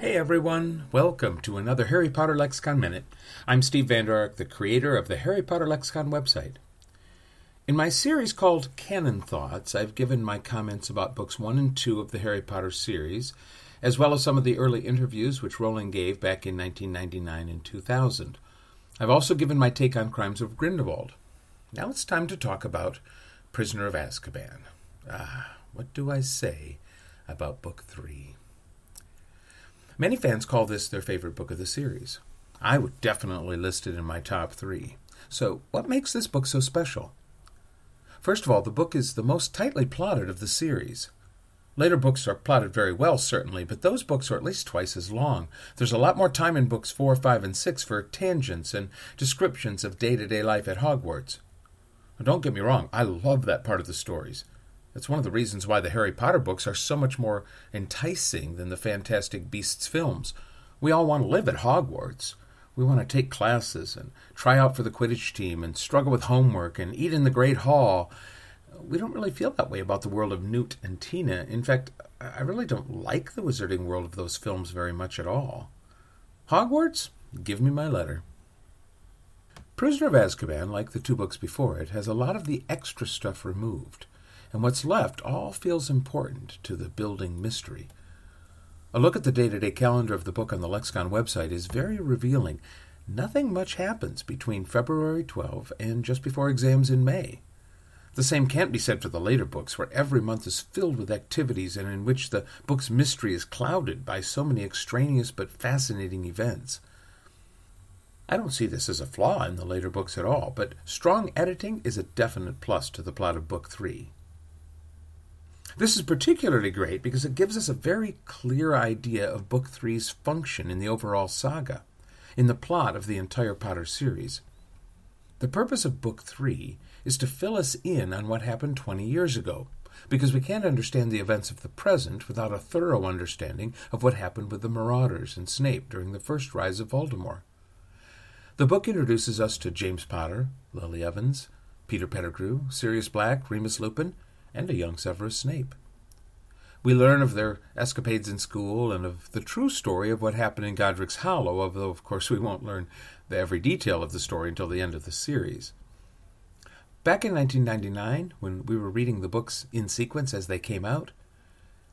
Hey everyone, welcome to another Harry Potter Lexicon Minute. I'm Steve Vander Ark, the creator of the Harry Potter Lexicon website. In my series called Canon Thoughts, I've given my comments about books 1 and 2 of the Harry Potter series, as well as some of the early interviews which Rowling gave back in 1999 and 2000. I've also given my take on Crimes of Grindelwald. Now it's time to talk about Prisoner of Azkaban. Ah, what do I say about Book 3? Many fans call this their favorite book of the series. I would definitely list it in my top three. So, what makes this book so special? First of all, the book is the most tightly plotted of the series. Later books are plotted very well, certainly, but those books are at least twice as long. There's a lot more time in books 4, 5, and 6 for tangents and descriptions of day to day life at Hogwarts. Now, don't get me wrong, I love that part of the stories. That's one of the reasons why the Harry Potter books are so much more enticing than the Fantastic Beasts films. We all want to live at Hogwarts. We want to take classes and try out for the Quidditch team and struggle with homework and eat in the Great Hall. We don't really feel that way about the world of Newt and Tina. In fact, I really don't like the wizarding world of those films very much at all. Hogwarts? Give me my letter. Prisoner of Azkaban, like the two books before it, has a lot of the extra stuff removed and what's left all feels important to the building mystery. A look at the day to day calendar of the book on the Lexicon website is very revealing. Nothing much happens between February 12 and just before exams in May. The same can't be said for the later books, where every month is filled with activities and in which the book's mystery is clouded by so many extraneous but fascinating events. I don't see this as a flaw in the later books at all, but strong editing is a definite plus to the plot of Book 3. This is particularly great because it gives us a very clear idea of Book Three's function in the overall saga, in the plot of the entire Potter series. The purpose of Book Three is to fill us in on what happened 20 years ago, because we can't understand the events of the present without a thorough understanding of what happened with the Marauders and Snape during the first rise of Voldemort. The book introduces us to James Potter, Lily Evans, Peter Pettigrew, Sirius Black, Remus Lupin, and a young Severus Snape. We learn of their escapades in school and of the true story of what happened in Godric's Hollow, although, of course, we won't learn every detail of the story until the end of the series. Back in 1999, when we were reading the books in sequence as they came out,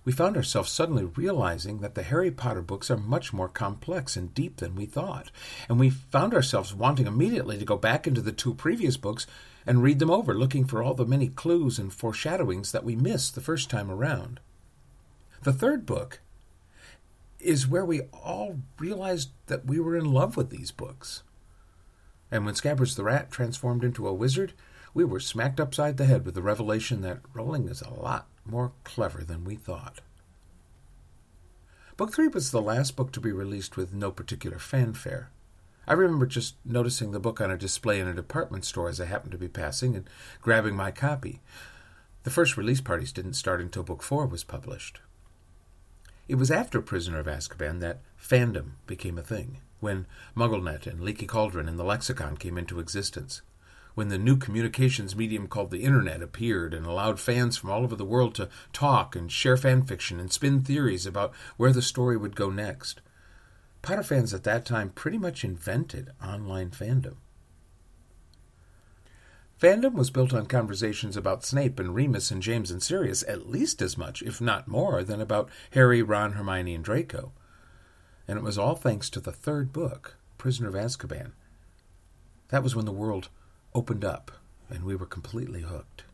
we found ourselves suddenly realizing that the Harry Potter books are much more complex and deep than we thought, and we found ourselves wanting immediately to go back into the two previous books and read them over, looking for all the many clues and foreshadowings that we missed the first time around. The third book is where we all realized that we were in love with these books. And when Scabbers the Rat transformed into a wizard, we were smacked upside the head with the revelation that Rowling is a lot more clever than we thought. Book three was the last book to be released with no particular fanfare. I remember just noticing the book on a display in a department store as I happened to be passing and grabbing my copy. The first release parties didn't start until Book Four was published. It was after Prisoner of Azkaban that fandom became a thing, when MuggleNet and Leaky Cauldron and the Lexicon came into existence when the new communications medium called the Internet appeared and allowed fans from all over the world to talk and share fan fiction and spin theories about where the story would go next. Potter fans at that time pretty much invented online fandom. Fandom was built on conversations about Snape and Remus and James and Sirius at least as much, if not more, than about Harry, Ron, Hermione, and Draco. And it was all thanks to the third book, Prisoner of Azkaban. That was when the world opened up, and we were completely hooked.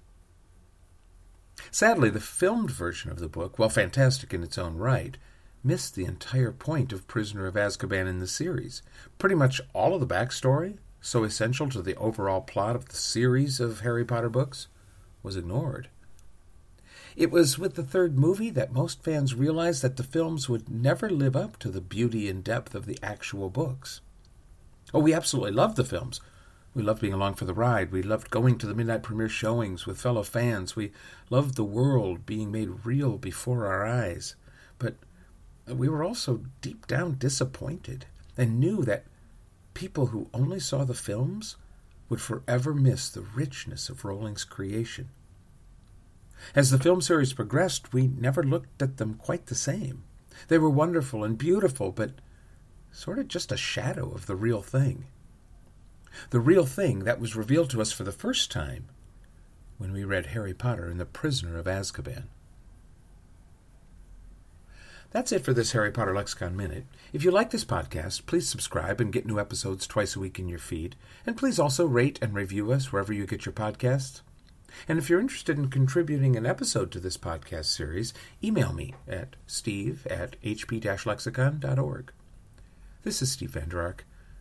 Sadly, the filmed version of the book, while fantastic in its own right, missed the entire point of Prisoner of Azkaban in the series. Pretty much all of the backstory, so essential to the overall plot of the series of Harry Potter books, was ignored. It was with the third movie that most fans realized that the films would never live up to the beauty and depth of the actual books. Oh, we absolutely loved the films, we loved being along for the ride. We loved going to the midnight premiere showings with fellow fans. We loved the world being made real before our eyes. But we were also deep down disappointed and knew that people who only saw the films would forever miss the richness of Rowling's creation. As the film series progressed, we never looked at them quite the same. They were wonderful and beautiful, but sort of just a shadow of the real thing. The real thing that was revealed to us for the first time when we read Harry Potter and the Prisoner of Azkaban. That's it for this Harry Potter Lexicon Minute. If you like this podcast, please subscribe and get new episodes twice a week in your feed. And please also rate and review us wherever you get your podcasts. And if you're interested in contributing an episode to this podcast series, email me at steve at hp-lexicon.org. This is Steve Vander Ark.